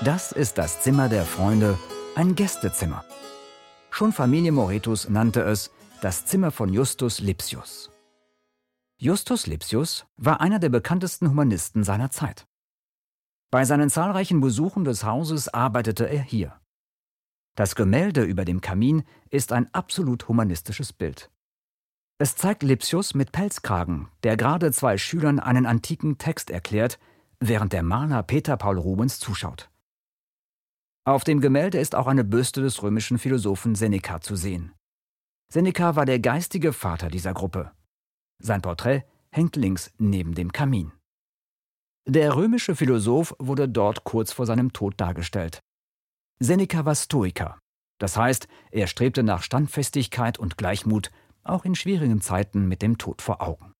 Das ist das Zimmer der Freunde, ein Gästezimmer. Schon Familie Moretus nannte es das Zimmer von Justus Lipsius. Justus Lipsius war einer der bekanntesten Humanisten seiner Zeit. Bei seinen zahlreichen Besuchen des Hauses arbeitete er hier. Das Gemälde über dem Kamin ist ein absolut humanistisches Bild. Es zeigt Lipsius mit Pelzkragen, der gerade zwei Schülern einen antiken Text erklärt, während der Maler Peter Paul Rubens zuschaut. Auf dem Gemälde ist auch eine Büste des römischen Philosophen Seneca zu sehen. Seneca war der geistige Vater dieser Gruppe. Sein Porträt hängt links neben dem Kamin. Der römische Philosoph wurde dort kurz vor seinem Tod dargestellt. Seneca war Stoiker, das heißt, er strebte nach Standfestigkeit und Gleichmut, auch in schwierigen Zeiten mit dem Tod vor Augen.